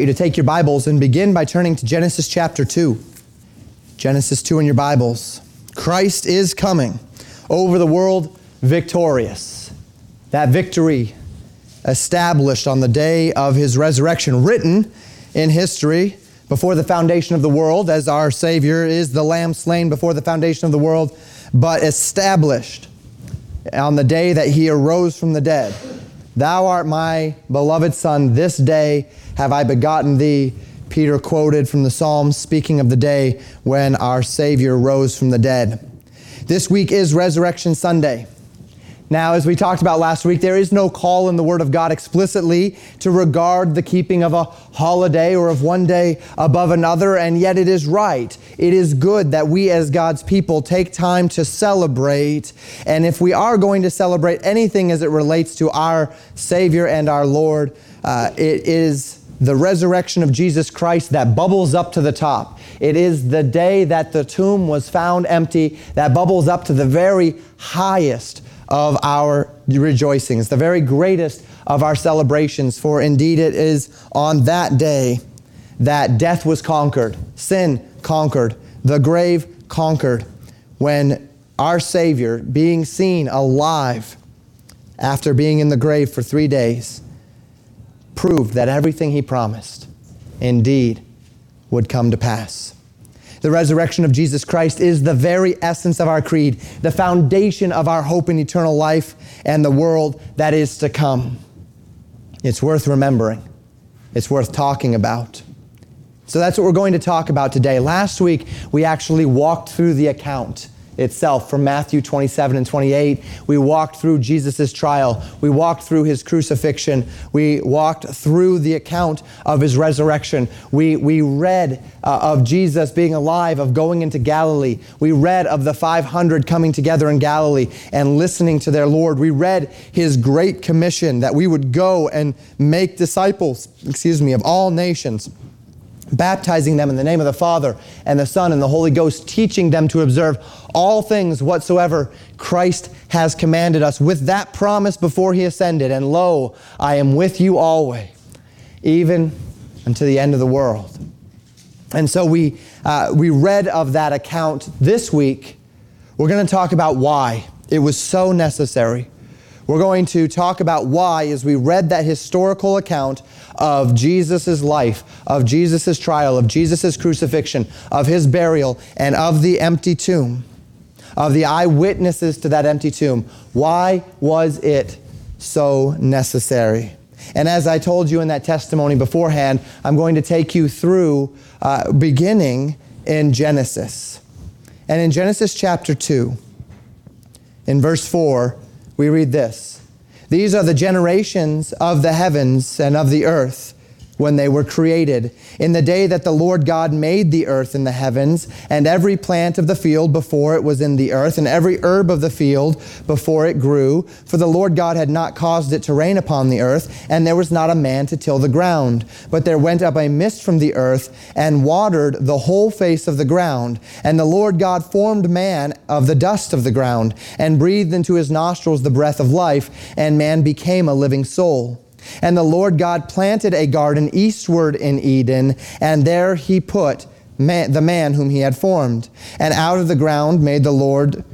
you to take your Bibles and begin by turning to Genesis chapter 2. Genesis 2 in your Bibles. Christ is coming over the world victorious. That victory established on the day of his resurrection, written in history before the foundation of the world, as our Savior is the Lamb slain before the foundation of the world, but established on the day that he arose from the dead. Thou art my beloved Son, this day have I begotten thee. Peter quoted from the Psalms, speaking of the day when our Savior rose from the dead. This week is Resurrection Sunday. Now, as we talked about last week, there is no call in the Word of God explicitly to regard the keeping of a holiday or of one day above another, and yet it is right. It is good that we as God's people take time to celebrate. And if we are going to celebrate anything as it relates to our Savior and our Lord, uh, it is the resurrection of Jesus Christ that bubbles up to the top. It is the day that the tomb was found empty that bubbles up to the very highest of our rejoicings, the very greatest of our celebrations. For indeed it is on that day that death was conquered, sin conquered, the grave conquered, when our Savior, being seen alive after being in the grave for three days, proved that everything he promised indeed would come to pass. The resurrection of Jesus Christ is the very essence of our creed, the foundation of our hope in eternal life and the world that is to come. It's worth remembering, it's worth talking about. So that's what we're going to talk about today. Last week, we actually walked through the account itself from Matthew 27 and 28. We walked through Jesus' trial. We walked through his crucifixion. We walked through the account of his resurrection. We, we read uh, of Jesus being alive, of going into Galilee. We read of the 500 coming together in Galilee and listening to their Lord. We read his great commission that we would go and make disciples, excuse me, of all nations baptizing them in the name of the Father and the Son and the Holy Ghost, teaching them to observe all things whatsoever Christ has commanded us, with that promise before he ascended. And lo, I am with you always, even unto the end of the world. And so we, uh, we read of that account this week. We're going to talk about why it was so necessary. We're going to talk about why, as we read that historical account of Jesus' life, of Jesus' trial, of Jesus' crucifixion, of his burial, and of the empty tomb, of the eyewitnesses to that empty tomb. Why was it so necessary? And as I told you in that testimony beforehand, I'm going to take you through uh, beginning in Genesis. And in Genesis chapter 2, in verse 4, we read this. These are the generations of the heavens and of the earth when they were created. In the day that the Lord God made the earth and the heavens, and every plant of the field before it was in the earth, and every herb of the field before it grew. For the Lord God had not caused it to rain upon the earth, and there was not a man to till the ground. But there went up a mist from the earth, and watered the whole face of the ground. And the Lord God formed man of the dust of the ground, and breathed into his nostrils the breath of life, and man became a living soul. And the Lord God planted a garden eastward in Eden, and there he put man, the man whom he had formed. And out of the ground made the Lord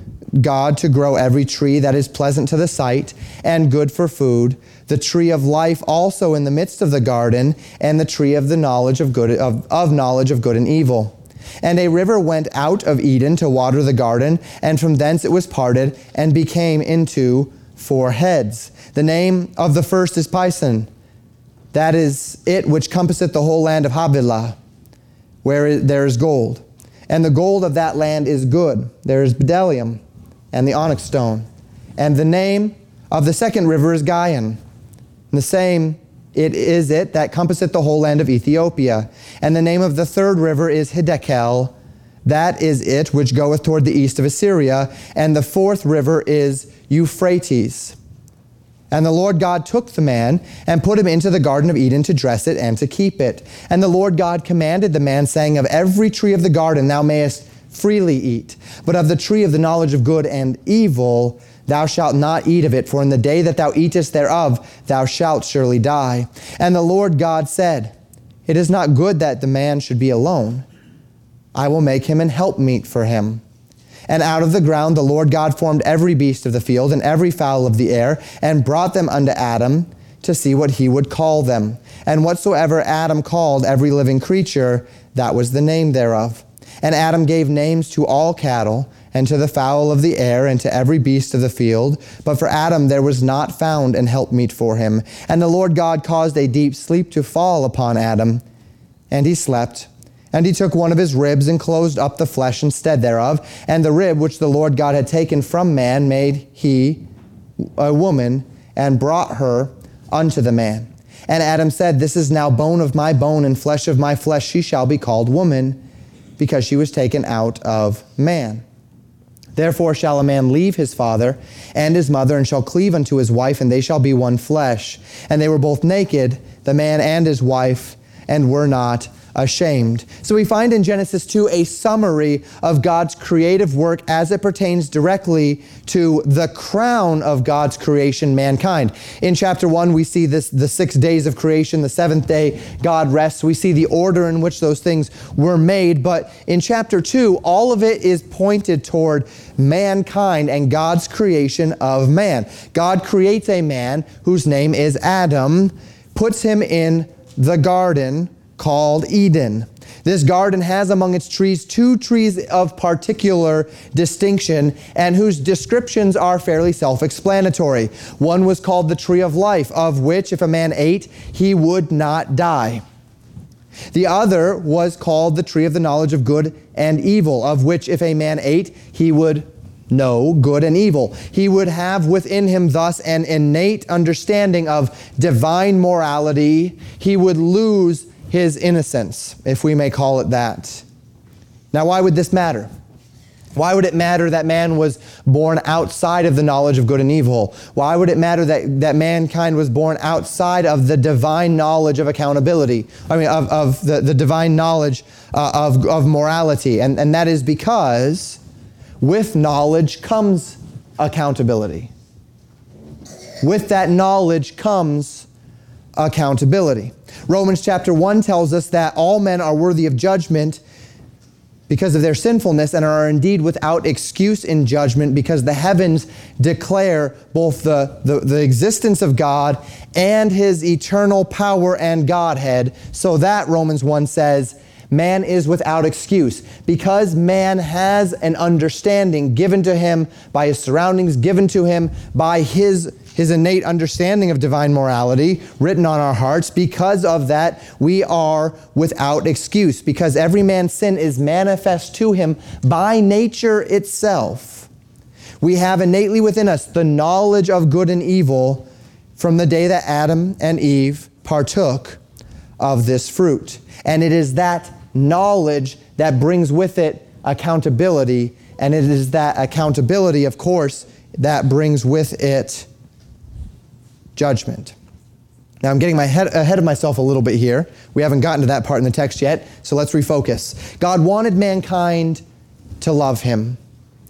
God to grow every tree that is pleasant to the sight and good for food, the tree of life also in the midst of the garden, and the tree of the knowledge of good of, of knowledge of good and evil. And a river went out of Eden to water the garden, and from thence it was parted and became into four heads. The name of the first is Pison. That is it which compasseth the whole land of Havilah, where there is gold. And the gold of that land is good. There is bdellium and the onyx stone. And the name of the second river is Gihon. And the same it is it that compasseth the whole land of Ethiopia. And the name of the third river is Hiddekel. That is it which goeth toward the east of Assyria. And the fourth river is Euphrates. And the Lord God took the man and put him into the Garden of Eden to dress it and to keep it. And the Lord God commanded the man, saying, Of every tree of the garden thou mayest freely eat, but of the tree of the knowledge of good and evil thou shalt not eat of it, for in the day that thou eatest thereof thou shalt surely die. And the Lord God said, It is not good that the man should be alone. I will make him an helpmeet for him. And out of the ground the Lord God formed every beast of the field and every fowl of the air, and brought them unto Adam to see what he would call them. And whatsoever Adam called every living creature, that was the name thereof. And Adam gave names to all cattle, and to the fowl of the air, and to every beast of the field. But for Adam there was not found an helpmeet for him. And the Lord God caused a deep sleep to fall upon Adam, and he slept. And he took one of his ribs and closed up the flesh instead thereof. And the rib which the Lord God had taken from man made he a woman and brought her unto the man. And Adam said, This is now bone of my bone and flesh of my flesh. She shall be called woman because she was taken out of man. Therefore shall a man leave his father and his mother and shall cleave unto his wife, and they shall be one flesh. And they were both naked, the man and his wife, and were not ashamed. So we find in Genesis 2 a summary of God's creative work as it pertains directly to the crown of God's creation, mankind. In chapter 1, we see this the six days of creation, the seventh day, God rests. We see the order in which those things were made. But in chapter 2, all of it is pointed toward mankind and God's creation of man. God creates a man whose name is Adam, puts him in the garden called Eden. This garden has among its trees two trees of particular distinction and whose descriptions are fairly self explanatory. One was called the tree of life, of which if a man ate, he would not die. The other was called the tree of the knowledge of good and evil, of which if a man ate, he would know good and evil. He would have within him thus an innate understanding of divine morality. He would lose his innocence, if we may call it that. Now, why would this matter? Why would it matter that man was born outside of the knowledge of good and evil? Why would it matter that, that mankind was born outside of the divine knowledge of accountability? I mean, of, of the, the divine knowledge uh, of, of morality. And, and that is because with knowledge comes accountability. With that knowledge comes accountability. Romans chapter 1 tells us that all men are worthy of judgment because of their sinfulness and are indeed without excuse in judgment because the heavens declare both the, the, the, existence of God and his eternal power and Godhead. So that, Romans 1 says, man is without excuse because man has an understanding given to him by his surroundings, given to him by his his innate understanding of divine morality written on our hearts. Because of that, we are without excuse, because every man's sin is manifest to him by nature itself. We have innately within us the knowledge of good and evil from the day that Adam and Eve partook of this fruit. And it is that knowledge that brings with it accountability. And it is that accountability, of course, that brings with it judgment. Now, I'm getting my head, ahead of myself a little bit here. We haven't gotten to that part in the text yet, so let's refocus. God wanted mankind to love him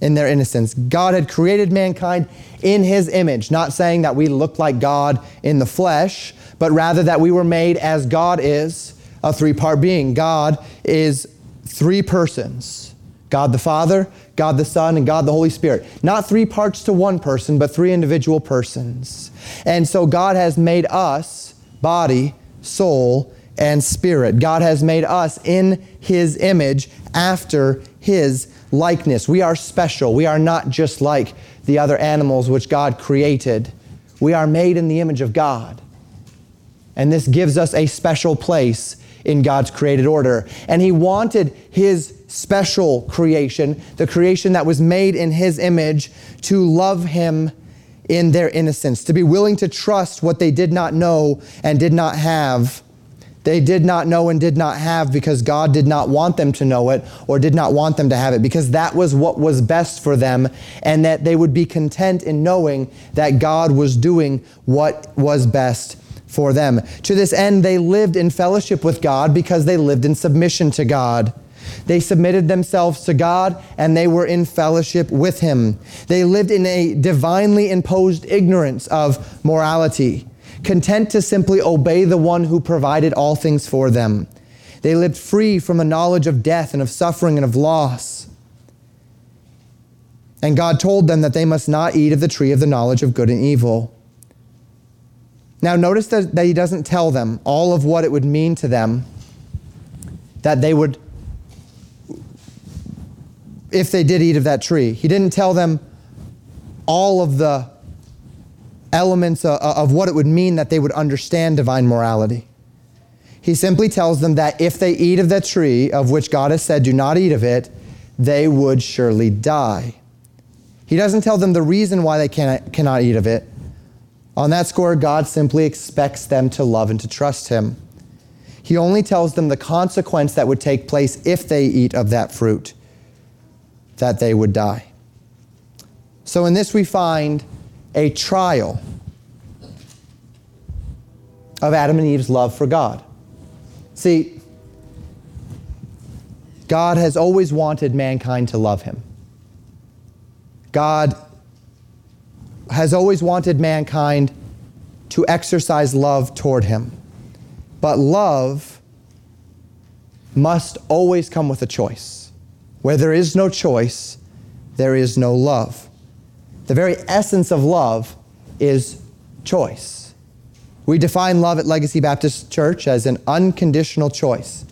in their innocence. God had created mankind in his image, not saying that we look like God in the flesh, but rather that we were made as God is, a three part being. God is three persons God the Father, God the Son, and God the Holy Spirit. Not three parts to one person, but three individual persons. And so God has made us body, soul, and spirit. God has made us in His image after His likeness. We are special. We are not just like the other animals which God created. We are made in the image of God. And this gives us a special place in God's created order. And He wanted His special creation, the creation that was made in His image, to love Him in their innocence, to be willing to trust what they did not know and did not have. They did not know and did not have because God did not want them to know it or did not want them to have it because that was what was best for them and that they would be content in knowing that God was doing what was best for them. To this end, they lived in fellowship with God because they lived in submission to God. They submitted themselves to God and they were in fellowship with Him. They lived in a divinely imposed ignorance of morality. content to simply obey the one who provided all things for them. They lived free from a knowledge of death and of suffering and of loss. And God told them that they must not eat of the tree of the knowledge of good and evil. Now, notice that, that He doesn't tell them all of what it would mean to them that they would, if they did eat of that tree. He didn't tell them all of the elements of, of what it would mean that they would understand divine morality. He simply tells them that if they eat of the tree of which God has said, do not eat of it, they would surely die. He doesn't tell them the reason why they cannot, cannot eat of it. On that score, God simply expects them to love and to trust Him. He only tells them the consequence that would take place if they eat of that fruit, that they would die. So, in this, we find a trial of Adam and Eve's love for God. See, God has always wanted mankind to love Him. God has always wanted mankind to exercise love toward Him. But love must always come with a choice. Where there is no choice, there is no love. The very essence of love is choice. We define love at Legacy Baptist Church as an unconditional choice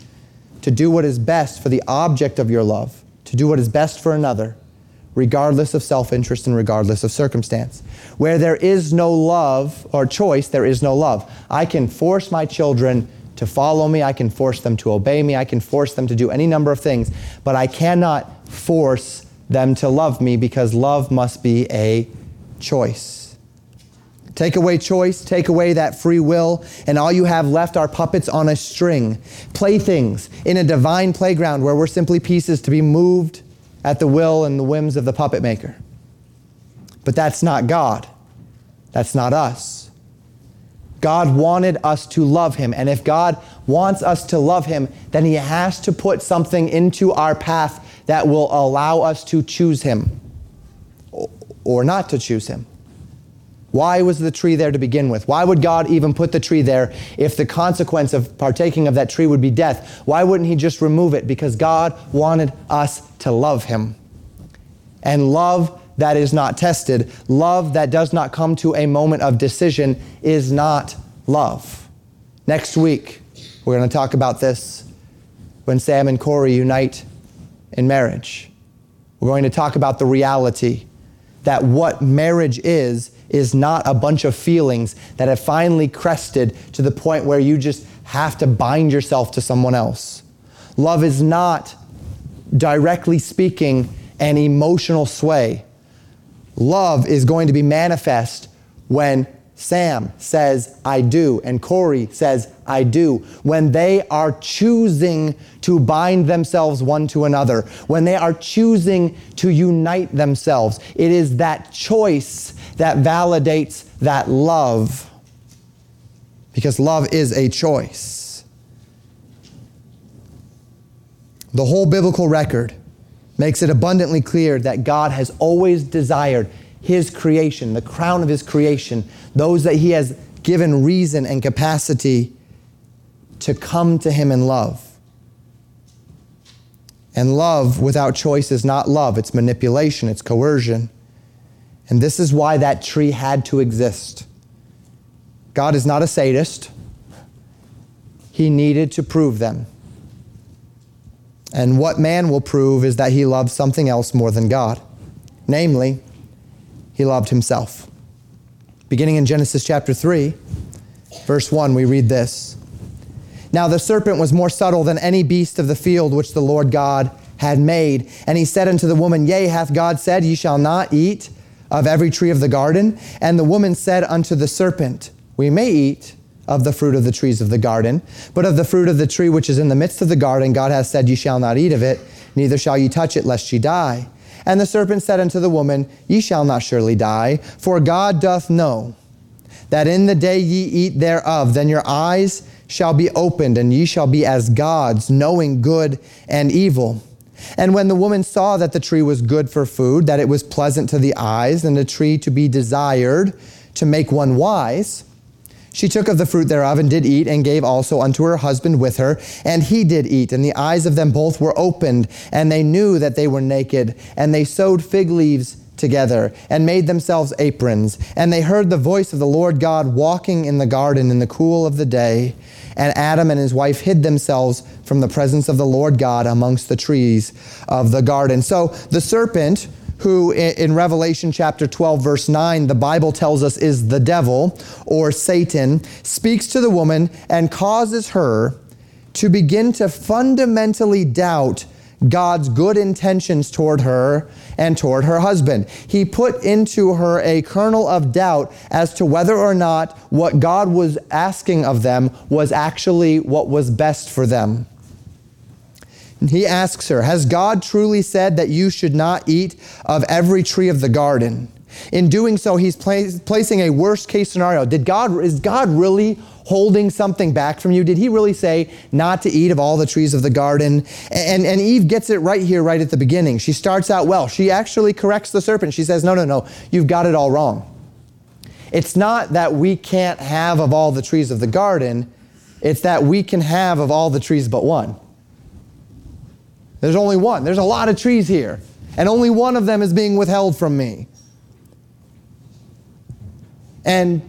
to do what is best for the object of your love, to do what is best for another, regardless of self interest and regardless of circumstance. Where there is no love or choice, there is no love. I can force my children to follow me, I can force them to obey me, I can force them to do any number of things, but I cannot force them to love me because love must be a choice. Take away choice, take away that free will, and all you have left are puppets on a string, playthings in a divine playground where we're simply pieces to be moved at the will and the whims of the puppet maker. But that's not God. That's not us. God wanted us to love Him. And if God wants us to love Him, then He has to put something into our path that will allow us to choose Him or not to choose Him. Why was the tree there to begin with? Why would God even put the tree there if the consequence of partaking of that tree would be death? Why wouldn't He just remove it? Because God wanted us to love Him. And love that is not tested, love that does not come to a moment of decision, is not love. Next week, we're going to talk about this when Sam and Corey unite in marriage. We're going to talk about the reality that what marriage is, is not a bunch of feelings that have finally crested to the point where you just have to bind yourself to someone else. Love is not, directly speaking, an emotional sway. Love is going to be manifest when Sam says, I do, and Corey says, I do, when they are choosing to bind themselves one to another, when they are choosing to unite themselves, it is that choice that validates that love. Because love is a choice. The whole biblical record makes it abundantly clear that God has always desired his creation, the crown of his creation, those that he has given reason and capacity to come to him in love. And love without choice is not love, it's manipulation, it's coercion. And this is why that tree had to exist. God is not a sadist. He needed to prove them. And what man will prove is that he loves something else more than God, namely, he loved himself. Beginning in Genesis chapter 3, verse 1, we read this Now the serpent was more subtle than any beast of the field which the Lord God had made. And he said unto the woman, Yea, hath God said, Ye shall not eat of every tree of the garden? And the woman said unto the serpent, We may eat of the fruit of the trees of the garden, but of the fruit of the tree which is in the midst of the garden, God hath said, Ye shall not eat of it, neither shall ye touch it, lest ye die. And the serpent said unto the woman, Ye shall not surely die, for God doth know that in the day ye eat thereof, then your eyes shall be opened, and ye shall be as gods, knowing good and evil. And when the woman saw that the tree was good for food, that it was pleasant to the eyes, and a tree to be desired to make one wise, She took of the fruit thereof and did eat, and gave also unto her husband with her, and he did eat. And the eyes of them both were opened, and they knew that they were naked. And they sewed fig leaves together, and made themselves aprons. And they heard the voice of the Lord God walking in the garden in the cool of the day. And Adam and his wife hid themselves from the presence of the Lord God amongst the trees of the garden. So the serpent, who in Revelation chapter 12, verse 9, the Bible tells us is the devil or Satan, speaks to the woman and causes her to begin to fundamentally doubt God's good intentions toward her and toward her husband. He put into her a kernel of doubt as to whether or not what God was asking of them was actually what was best for them. He asks her, Has God truly said that you should not eat of every tree of the garden? In doing so, he's placing a worst case scenario. Did God, is God really holding something back from you? Did he really say not to eat of all the trees of the garden? And, and Eve gets it right here, right at the beginning. She starts out well. She actually corrects the serpent. She says, No, no, no, you've got it all wrong. It's not that we can't have of all the trees of the garden, it's that we can have of all the trees but one. There's only one. There's a lot of trees here, and only one of them is being withheld from me. And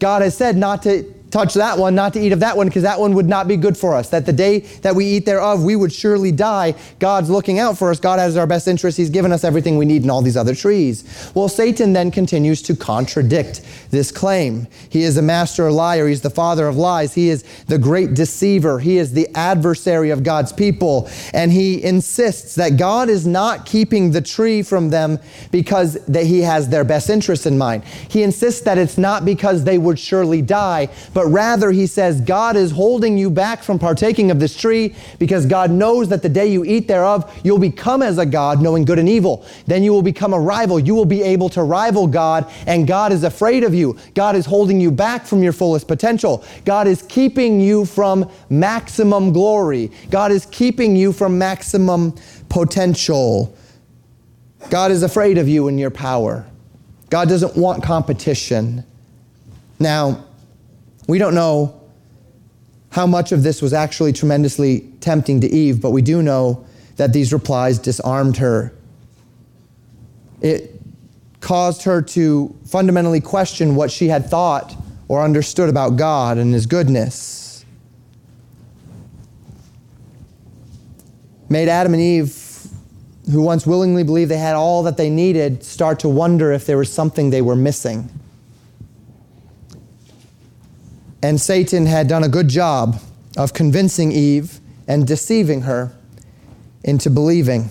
God has said not to touch that one, not to eat of that one, because that one would not be good for us. That the day that we eat thereof, we would surely die. God's looking out for us. God has our best interest. He's given us everything we need in all these other trees. Well, Satan then continues to contradict this claim. He is a master liar. He's the father of lies. He is the great deceiver. He is the adversary of God's people. And he insists that God is not keeping the tree from them because that he has their best interest in mind. He insists that it's not because they would surely die, but but rather he says, God is holding you back from partaking of this tree because God knows that the day you eat thereof, you'll become as a God, knowing good and evil. Then you will become a rival. You will be able to rival God, and God is afraid of you. God is holding you back from your fullest potential. God is keeping you from maximum glory. God is keeping you from maximum potential. God is afraid of you and your power. God doesn't want competition. Now, we don't know how much of this was actually tremendously tempting to Eve, but we do know that these replies disarmed her. It caused her to fundamentally question what she had thought or understood about God and His goodness. Made Adam and Eve, who once willingly believed they had all that they needed, start to wonder if there was something they were missing. And Satan had done a good job of convincing Eve and deceiving her into believing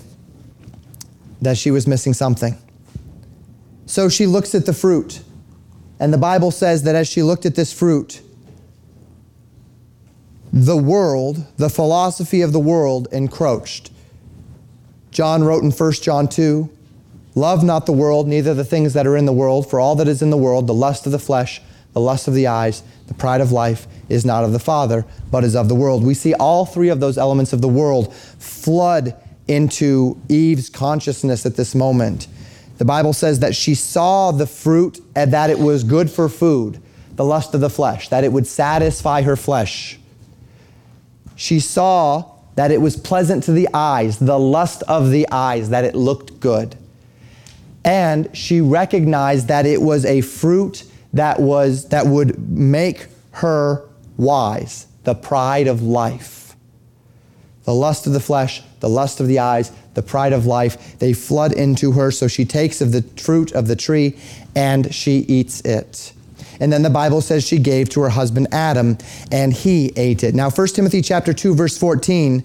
that she was missing something. So she looks at the fruit. And the Bible says that as she looked at this fruit, the world, the philosophy of the world encroached. John wrote in 1 John 2 Love not the world, neither the things that are in the world, for all that is in the world, the lust of the flesh, the lust of the eyes, the pride of life is not of the Father, but is of the world. We see all three of those elements of the world flood into Eve's consciousness at this moment. The Bible says that she saw the fruit and that it was good for food, the lust of the flesh, that it would satisfy her flesh. She saw that it was pleasant to the eyes, the lust of the eyes, that it looked good. And she recognized that it was a fruit that was that would make her wise, the pride of life. The lust of the flesh, the lust of the eyes, the pride of life, they flood into her, so she takes of the fruit of the tree and she eats it. And then the Bible says she gave to her husband Adam, and he ate it. Now, 1 Timothy chapter 2, verse 14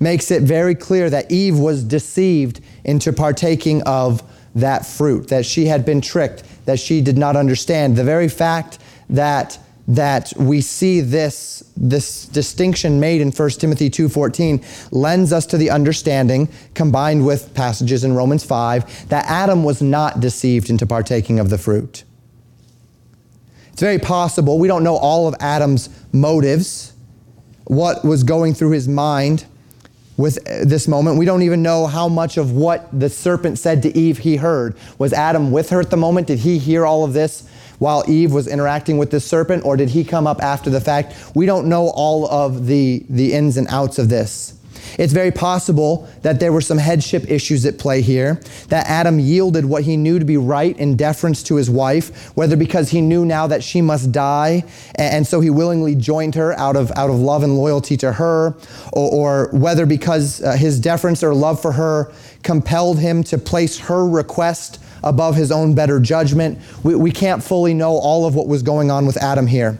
makes it very clear that Eve was deceived into partaking of that fruit, that she had been tricked, that she did not understand. The very fact that that we see this, this distinction made in 1 Timothy 2.14 lends us to the understanding, combined with passages in Romans 5, that Adam was not deceived into partaking of the fruit. It's very possible, we don't know all of Adam's motives, what was going through his mind, with uh, this moment. We don't even know how much of what the serpent said to Eve he heard. Was Adam with her at the moment? Did he hear all of this? while Eve was interacting with this serpent, or did he come up after the fact? We don't know all of the, the ins and outs of this. It's very possible that there were some headship issues at play here, that Adam yielded what he knew to be right in deference to his wife, whether because he knew now that she must die, and so he willingly joined her out of, out of love and loyalty to her, or, or whether because uh, his deference or love for her compelled him to place her request above his own better judgment. We, we can't fully know all of what was going on with Adam here.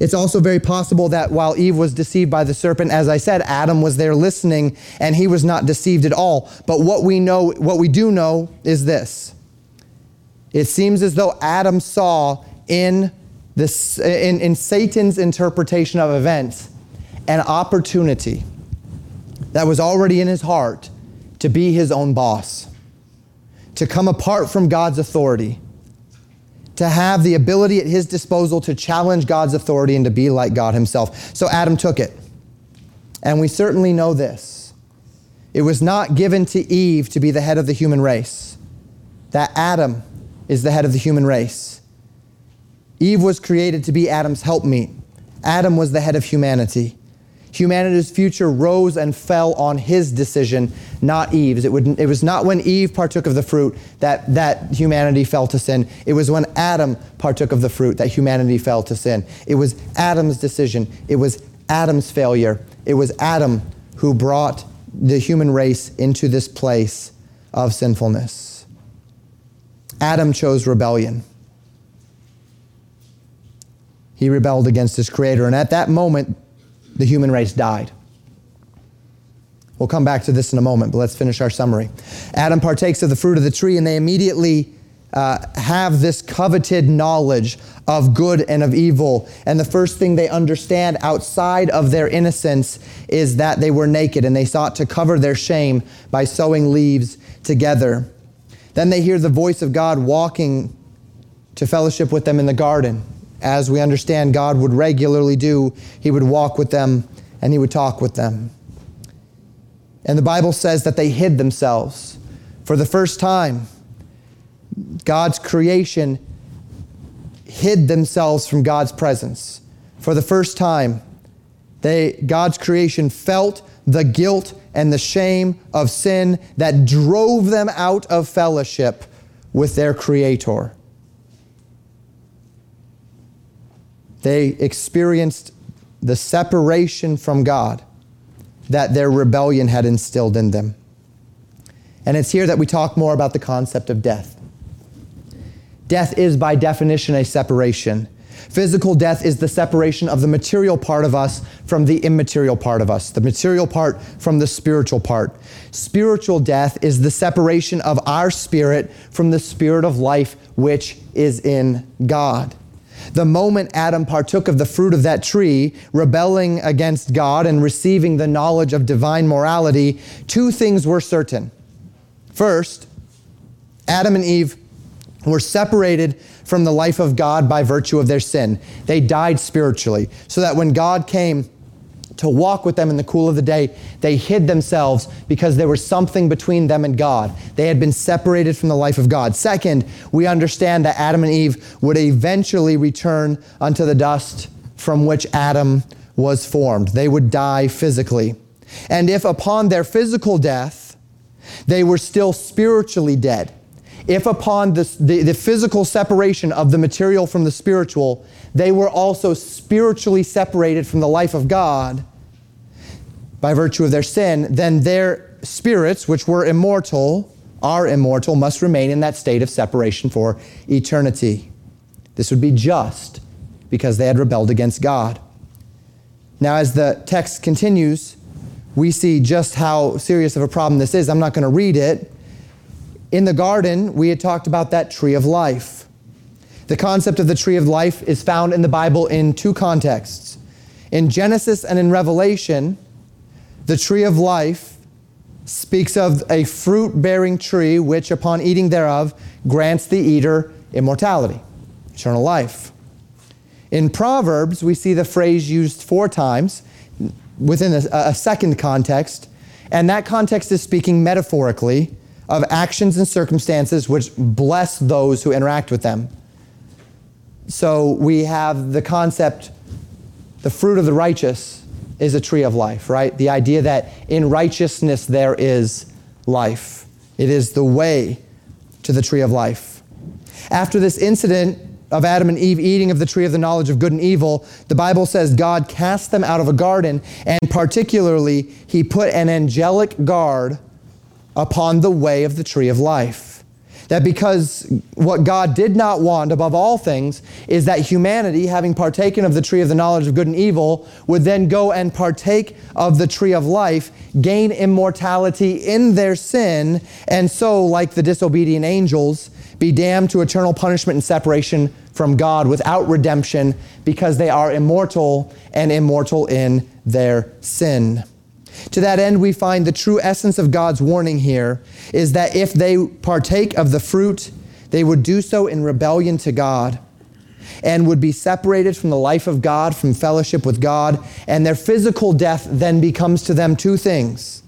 It's also very possible that while Eve was deceived by the serpent, as I said, Adam was there listening and he was not deceived at all. But what we know, what we do know is this. It seems as though Adam saw in this in, in Satan's interpretation of events an opportunity that was already in his heart to be his own boss, to come apart from God's authority to have the ability at his disposal to challenge God's authority and to be like God himself. So Adam took it. And we certainly know this. It was not given to Eve to be the head of the human race. That Adam is the head of the human race. Eve was created to be Adam's helpmeet. Adam was the head of humanity. Humanity's future rose and fell on his decision, not Eve's. It, would, it was not when Eve partook of the fruit that, that humanity fell to sin. It was when Adam partook of the fruit that humanity fell to sin. It was Adam's decision. It was Adam's failure. It was Adam who brought the human race into this place of sinfulness. Adam chose rebellion. He rebelled against his creator. And at that moment, the human race died. We'll come back to this in a moment, but let's finish our summary. Adam partakes of the fruit of the tree, and they immediately uh, have this coveted knowledge of good and of evil. And the first thing they understand outside of their innocence is that they were naked, and they sought to cover their shame by sewing leaves together. Then they hear the voice of God walking to fellowship with them in the garden as we understand God would regularly do, He would walk with them and He would talk with them. And the Bible says that they hid themselves. For the first time, God's creation hid themselves from God's presence. For the first time, they, God's creation felt the guilt and the shame of sin that drove them out of fellowship with their Creator. They experienced the separation from God that their rebellion had instilled in them. And it's here that we talk more about the concept of death. Death is, by definition, a separation. Physical death is the separation of the material part of us from the immaterial part of us, the material part from the spiritual part. Spiritual death is the separation of our spirit from the spirit of life which is in God. The moment Adam partook of the fruit of that tree, rebelling against God and receiving the knowledge of divine morality, two things were certain. First, Adam and Eve were separated from the life of God by virtue of their sin. They died spiritually, so that when God came, to walk with them in the cool of the day, they hid themselves because there was something between them and God. They had been separated from the life of God. Second, we understand that Adam and Eve would eventually return unto the dust from which Adam was formed. They would die physically. And if upon their physical death, they were still spiritually dead, if upon the, the, the, physical separation of the material from the spiritual, they were also spiritually separated from the life of God by virtue of their sin, then their spirits, which were immortal, are immortal, must remain in that state of separation for eternity. This would be just because they had rebelled against God. Now, as the text continues, we see just how serious of a problem this is. I'm not going to read it in the garden, we had talked about that tree of life. The concept of the tree of life is found in the Bible in two contexts. In Genesis and in Revelation, the tree of life speaks of a fruit bearing tree which, upon eating thereof, grants the eater immortality, eternal life. In Proverbs, we see the phrase used four times within a, a second context, and that context is speaking metaphorically of actions and circumstances which bless those who interact with them. So we have the concept the fruit of the righteous is a tree of life, right? The idea that in righteousness there is life. It is the way to the tree of life. After this incident of Adam and Eve eating of the tree of the knowledge of good and evil, the Bible says God cast them out of a garden, and particularly, He put an angelic guard upon the way of the tree of life. That because what God did not want above all things is that humanity, having partaken of the tree of the knowledge of good and evil, would then go and partake of the tree of life, gain immortality in their sin, and so, like the disobedient angels, be damned to eternal punishment and separation from God without redemption because they are immortal and immortal in their sin. To that end, we find the true essence of God's warning here is that if they partake of the fruit, they would do so in rebellion to God and would be separated from the life of God, from fellowship with God, and their physical death then becomes to them two things.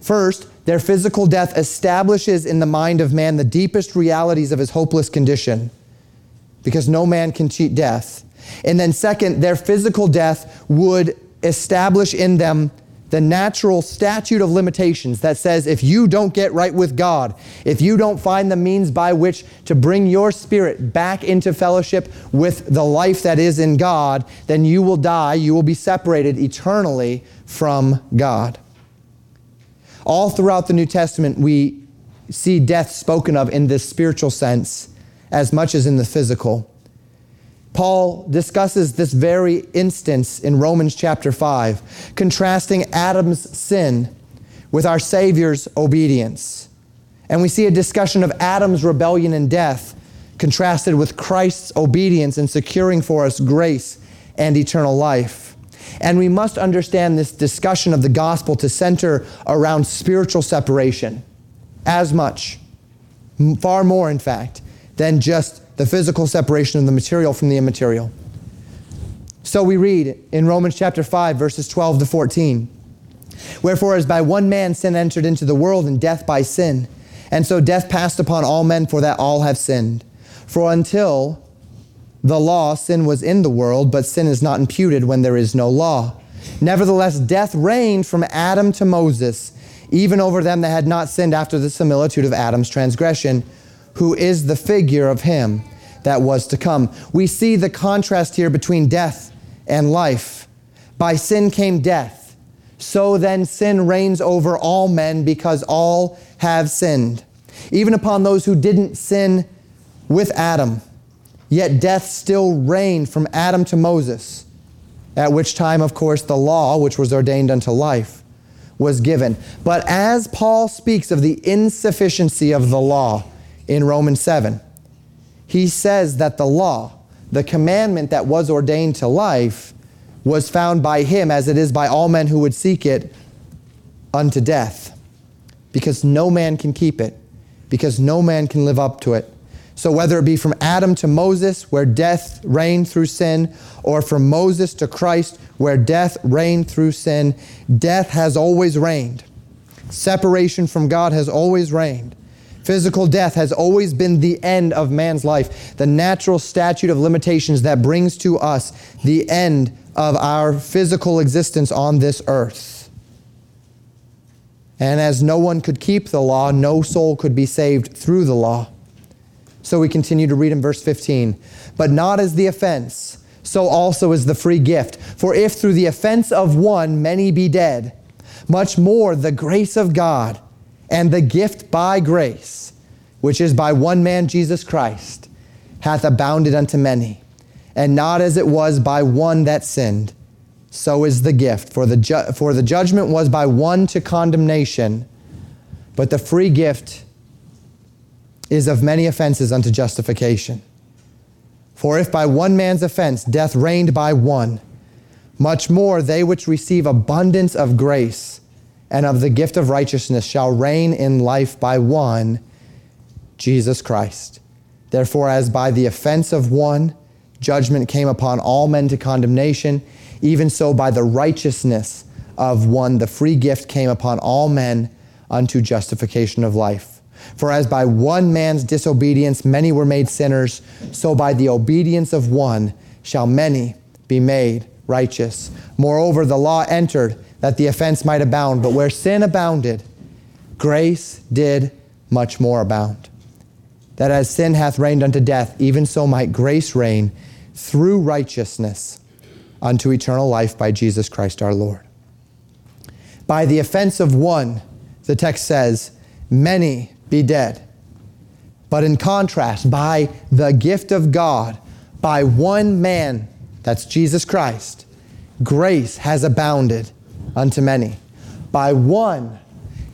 First, their physical death establishes in the mind of man the deepest realities of his hopeless condition, because no man can cheat death. And then, second, their physical death would establish in them the natural statute of limitations that says if you don't get right with God, if you don't find the means by which to bring your spirit back into fellowship with the life that is in God, then you will die. You will be separated eternally from God. All throughout the New Testament, we see death spoken of in this spiritual sense as much as in the physical. Paul discusses this very instance in Romans chapter 5, contrasting Adam's sin with our Savior's obedience. And we see a discussion of Adam's rebellion and death contrasted with Christ's obedience in securing for us grace and eternal life. And we must understand this discussion of the gospel to center around spiritual separation as much, far more, in fact, than just the physical separation of the material from the immaterial. So we read in Romans chapter 5, verses 12 to 14 Wherefore, as by one man sin entered into the world, and death by sin, and so death passed upon all men, for that all have sinned. For until the law, sin was in the world, but sin is not imputed when there is no law. Nevertheless, death reigned from Adam to Moses, even over them that had not sinned after the similitude of Adam's transgression who is the figure of him that was to come. We see the contrast here between death and life. By sin came death. So then sin reigns over all men because all have sinned. Even upon those who didn't sin with Adam, yet death still reigned from Adam to Moses, at which time, of course, the law, which was ordained unto life, was given. But as Paul speaks of the insufficiency of the law, in Romans 7. He says that the law, the commandment that was ordained to life, was found by him as it is by all men who would seek it unto death. Because no man can keep it, because no man can live up to it. So, whether it be from Adam to Moses, where death reigned through sin, or from Moses to Christ, where death reigned through sin, death has always reigned. Separation from God has always reigned. Physical death has always been the end of man's life, the natural statute of limitations that brings to us the end of our physical existence on this earth. And as no one could keep the law, no soul could be saved through the law. So we continue to read in verse 15. But not as the offense, so also is the free gift. For if through the offense of one many be dead, much more the grace of God and the gift by grace, which is by one man Jesus Christ, hath abounded unto many. And not as it was by one that sinned, so is the gift. For the, ju- for the judgment was by one to condemnation, but the free gift is of many offenses unto justification. For if by one man's offense death reigned by one, much more they which receive abundance of grace and of the gift of righteousness shall reign in life by one, Jesus Christ. Therefore, as by the offense of one, judgment came upon all men to condemnation, even so by the righteousness of one, the free gift came upon all men unto justification of life. For as by one man's disobedience many were made sinners, so by the obedience of one shall many be made righteous. Moreover, the law entered that the offense might abound, but where sin abounded, grace did much more abound. That as sin hath reigned unto death, even so might grace reign through righteousness unto eternal life by Jesus Christ our Lord. By the offense of one, the text says, many be dead. But in contrast, by the gift of God, by one man, that's Jesus Christ, grace has abounded unto many. By one,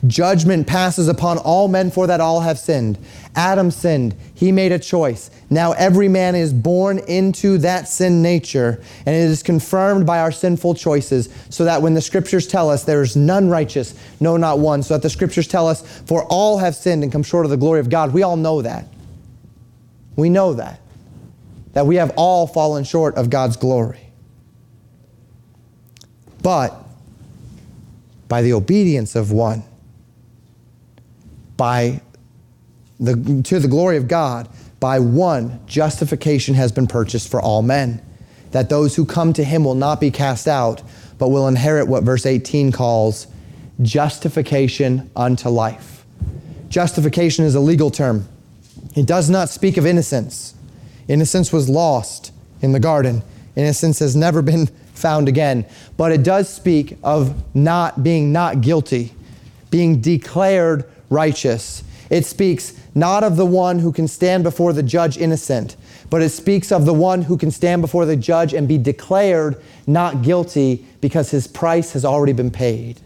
judgment passes upon all men, for that all have sinned. Adam sinned. He made a choice. Now every man is born into that sin nature, and it is confirmed by our sinful choices, so that when the scriptures tell us there is none righteous, no, not one, so that the scriptures tell us, for all have sinned and come short of the glory of God, we all know that. We know that. That we have all fallen short of God's glory. But by the obedience of one, by the, to the glory of God, by one, justification has been purchased for all men, that those who come to him will not be cast out, but will inherit what verse 18 calls justification unto life. Justification is a legal term. It does not speak of innocence. Innocence was lost in the garden. Innocence has never been found again. But it does speak of not being not guilty, being declared righteous. It speaks not of the one who can stand before the judge innocent, but it speaks of the one who can stand before the judge and be declared not guilty because his price has already been paid.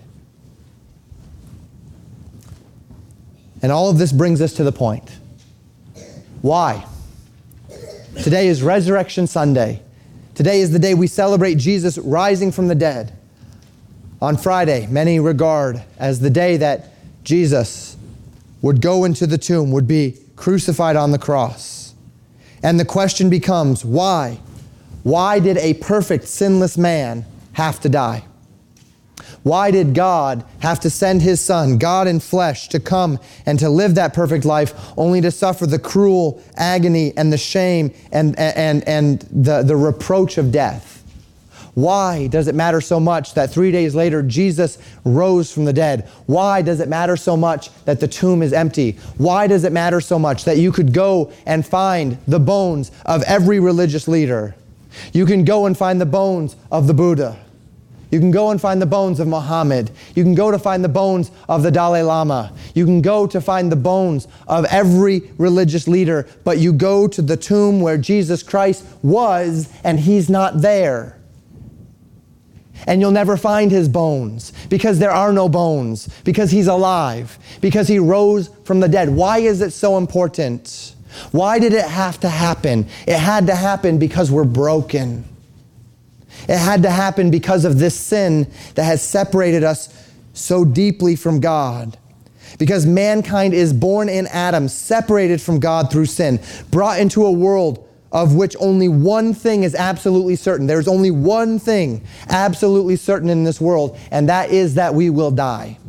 And all of this brings us to the point. Why? Today is Resurrection Sunday. Today is the day we celebrate Jesus rising from the dead. On Friday, many regard as the day that Jesus would go into the tomb, would be crucified on the cross. And the question becomes why? Why did a perfect, sinless man have to die? Why did God have to send his son, God in flesh, to come and to live that perfect life, only to suffer the cruel agony and the shame and, and, and the, the reproach of death? Why does it matter so much that three days later Jesus rose from the dead? Why does it matter so much that the tomb is empty? Why does it matter so much that you could go and find the bones of every religious leader? You can go and find the bones of the Buddha. You can go and find the bones of Muhammad. You can go to find the bones of the Dalai Lama. You can go to find the bones of every religious leader, but you go to the tomb where Jesus Christ was and he's not there and you'll never find his bones because there are no bones, because he's alive, because he rose from the dead. Why is it so important? Why did it have to happen? It had to happen because we're broken. It had to happen because of this sin that has separated us so deeply from God. Because mankind is born in Adam, separated from God through sin, brought into a world of which only one thing is absolutely certain. There's only one thing absolutely certain in this world, and that is that we will die.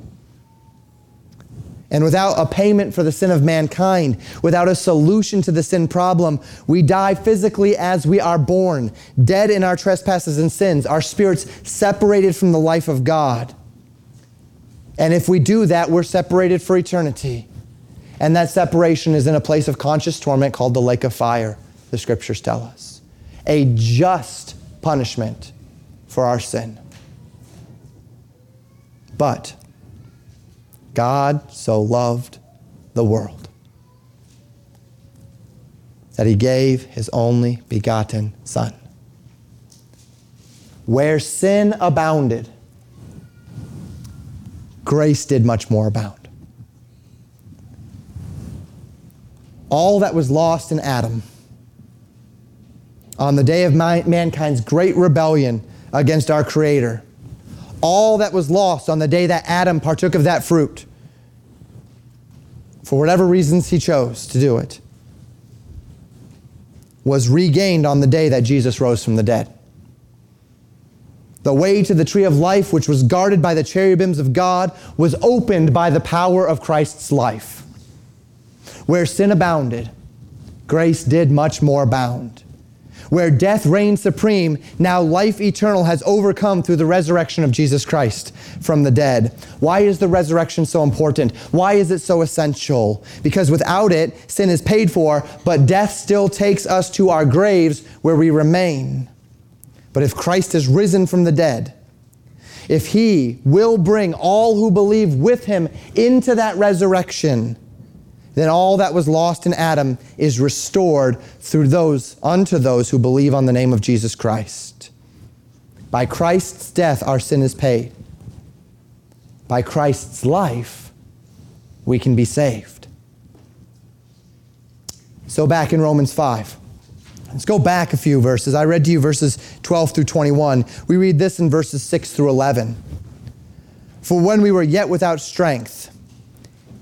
And without a payment for the sin of mankind, without a solution to the sin problem, we die physically as we are born, dead in our trespasses and sins, our spirits separated from the life of God. And if we do that, we're separated for eternity. And that separation is in a place of conscious torment called the lake of fire the scriptures tell us. A just punishment for our sin. But God so loved the world that he gave his only begotten Son. Where sin abounded, grace did much more abound. All that was lost in Adam on the day of mankind's great rebellion against our Creator. All that was lost on the day that Adam partook of that fruit, for whatever reasons he chose to do it, was regained on the day that Jesus rose from the dead. The way to the tree of life, which was guarded by the cherubims of God, was opened by the power of Christ's life. Where sin abounded, grace did much more abound. Where death reigned supreme, now life eternal has overcome through the resurrection of Jesus Christ from the dead. Why is the resurrection so important? Why is it so essential? Because without it, sin is paid for, but death still takes us to our graves where we remain. But if Christ is risen from the dead, if he will bring all who believe with him into that resurrection, then all that was lost in Adam is restored through those unto those who believe on the name of Jesus Christ. By Christ's death our sin is paid. By Christ's life we can be saved. So back in Romans 5. Let's go back a few verses. I read to you verses 12 through 21. We read this in verses 6 through 11. For when we were yet without strength,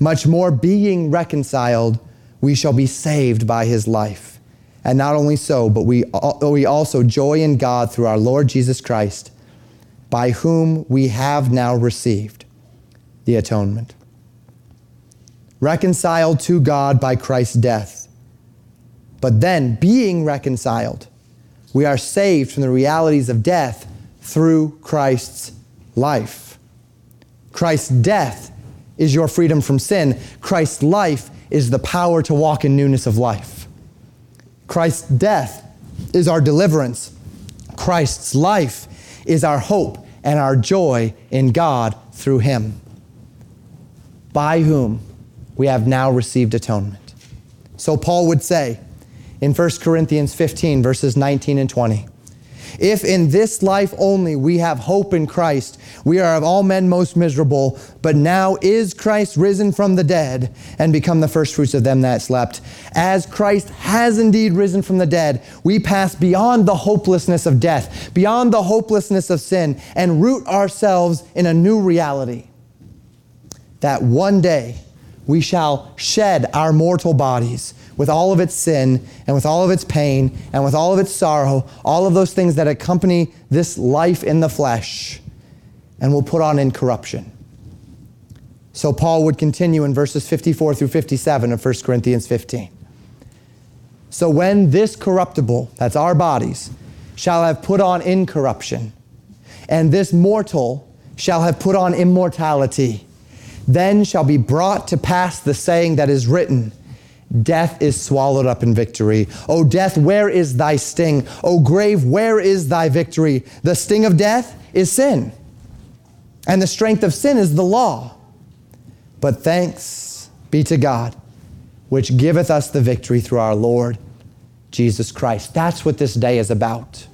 much more being reconciled, we shall be saved by his life. And not only so, but we, we also joy in God through our Lord Jesus Christ, by whom we have now received the atonement. Reconciled to God by Christ's death. But then, being reconciled, we are saved from the realities of death through Christ's life. Christ's death is your freedom from sin. Christ's life is the power to walk in newness of life. Christ's death is our deliverance. Christ's life is our hope and our joy in God through him, by whom we have now received atonement. So Paul would say in 1 Corinthians 15, verses 19 and 20. If in this life only we have hope in Christ, we are of all men most miserable, but now is Christ risen from the dead and become the firstfruits of them that slept. As Christ has indeed risen from the dead, we pass beyond the hopelessness of death, beyond the hopelessness of sin, and root ourselves in a new reality. That one day we shall shed our mortal bodies with all of its sin and with all of its pain and with all of its sorrow, all of those things that accompany this life in the flesh, and will put on incorruption. So Paul would continue in verses 54 through 57 of 1 Corinthians 15. So when this corruptible, that's our bodies, shall have put on incorruption, and this mortal shall have put on immortality, then shall be brought to pass the saying that is written Death is swallowed up in victory. O death, where is thy sting? O grave, where is thy victory? The sting of death is sin, and the strength of sin is the law. But thanks be to God, which giveth us the victory through our Lord Jesus Christ. That's what this day is about.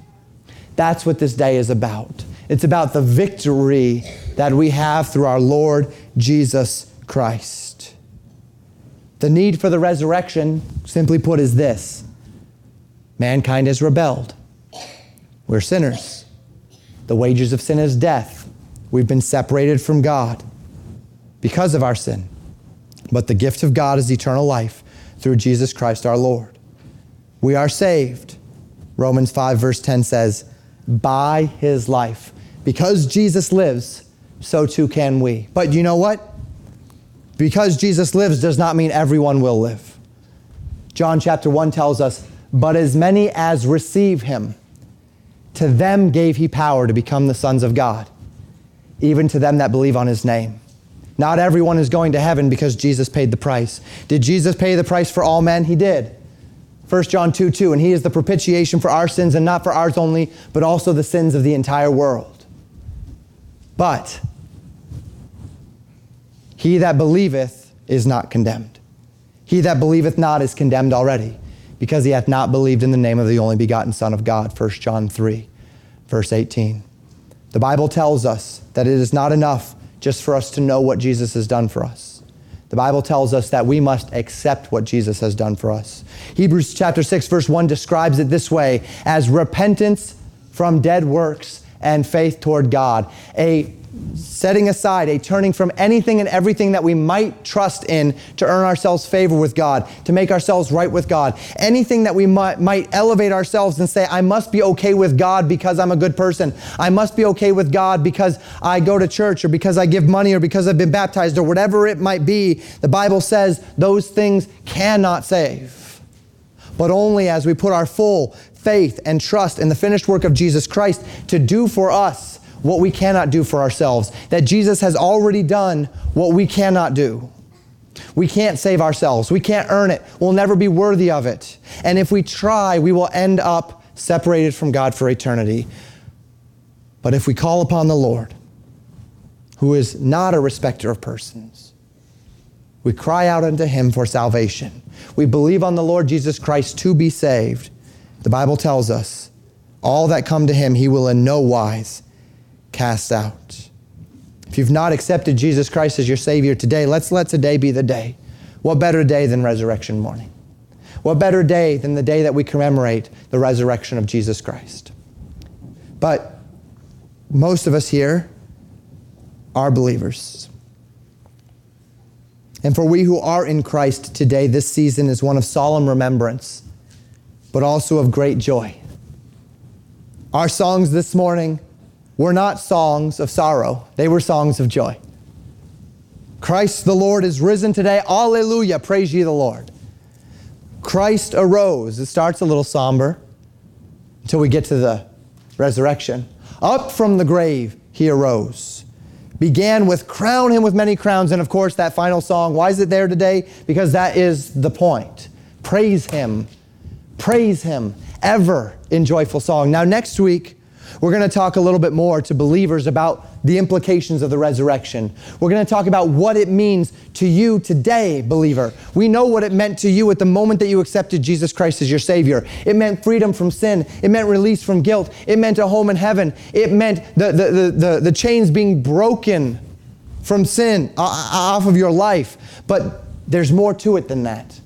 That's what this day is about. It's about the victory that we have through our Lord Jesus Christ. The need for the resurrection, simply put, is this mankind has rebelled. We're sinners. The wages of sin is death. We've been separated from God because of our sin. But the gift of God is eternal life through Jesus Christ our Lord. We are saved. Romans 5, verse 10 says, by his life. Because Jesus lives, so too can we. But you know what? Because Jesus lives does not mean everyone will live. John chapter 1 tells us, But as many as receive him, to them gave he power to become the sons of God, even to them that believe on his name. Not everyone is going to heaven because Jesus paid the price. Did Jesus pay the price for all men? He did. 1 John 2 2, and he is the propitiation for our sins, and not for ours only, but also the sins of the entire world. But he that believeth is not condemned. He that believeth not is condemned already, because he hath not believed in the name of the only begotten Son of God. 1 John 3, verse 18. The Bible tells us that it is not enough just for us to know what Jesus has done for us. The Bible tells us that we must accept what Jesus has done for us. Hebrews chapter 6 verse 1 describes it this way as repentance from dead works and faith toward God. A setting aside, a turning from anything and everything that we might trust in to earn ourselves favor with God, to make ourselves right with God. Anything that we might, might elevate ourselves and say, I must be okay with God because I'm a good person. I must be okay with God because I go to church or because I give money or because I've been baptized or whatever it might be. The Bible says those things cannot save. But only as we put our full faith and trust in the finished work of Jesus Christ to do for us what we cannot do for ourselves, that Jesus has already done what we cannot do. We can't save ourselves. We can't earn it. We'll never be worthy of it. And if we try, we will end up separated from God for eternity. But if we call upon the Lord, who is not a respecter of persons, we cry out unto him for salvation. We believe on the Lord Jesus Christ to be saved. The Bible tells us all that come to him, he will in no wise cast out. If you've not accepted Jesus Christ as your Savior today, let's let today be the day. What better day than resurrection morning? What better day than the day that we commemorate the resurrection of Jesus Christ? But most of us here are believers. And for we who are in Christ today, this season is one of solemn remembrance, but also of great joy. Our songs this morning were not songs of sorrow, they were songs of joy. Christ the Lord is risen today. Alleluia. Praise ye the Lord. Christ arose. It starts a little somber until we get to the resurrection. Up from the grave he arose. Began with crown him with many crowns. And of course, that final song, why is it there today? Because that is the point. Praise him. Praise him ever in joyful song. Now, next week, we're going to talk a little bit more to believers about the implications of the resurrection. We're going to talk about what it means to you today, believer. We know what it meant to you at the moment that you accepted Jesus Christ as your Savior. It meant freedom from sin, it meant release from guilt, it meant a home in heaven, it meant the, the, the, the, the chains being broken from sin uh, uh, off of your life. But there's more to it than that.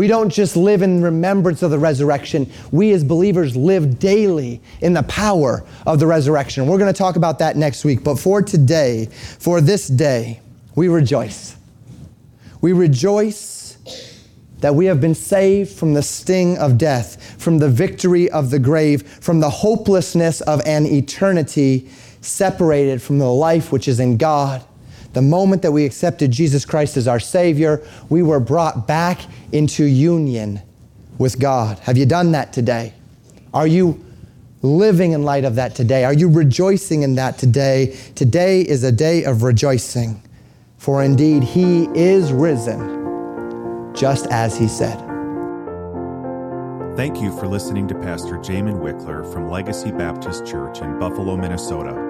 We don't just live in remembrance of the resurrection. We as believers live daily in the power of the resurrection. We're going to talk about that next week. But for today, for this day, we rejoice. We rejoice that we have been saved from the sting of death, from the victory of the grave, from the hopelessness of an eternity separated from the life which is in God. The moment that we accepted Jesus Christ as our Savior, we were brought back into union with God. Have you done that today? Are you living in light of that today? Are you rejoicing in that today? Today is a day of rejoicing, for indeed He is risen, just as He said. Thank you for listening to Pastor Jamin Wickler from Legacy Baptist Church in Buffalo, Minnesota.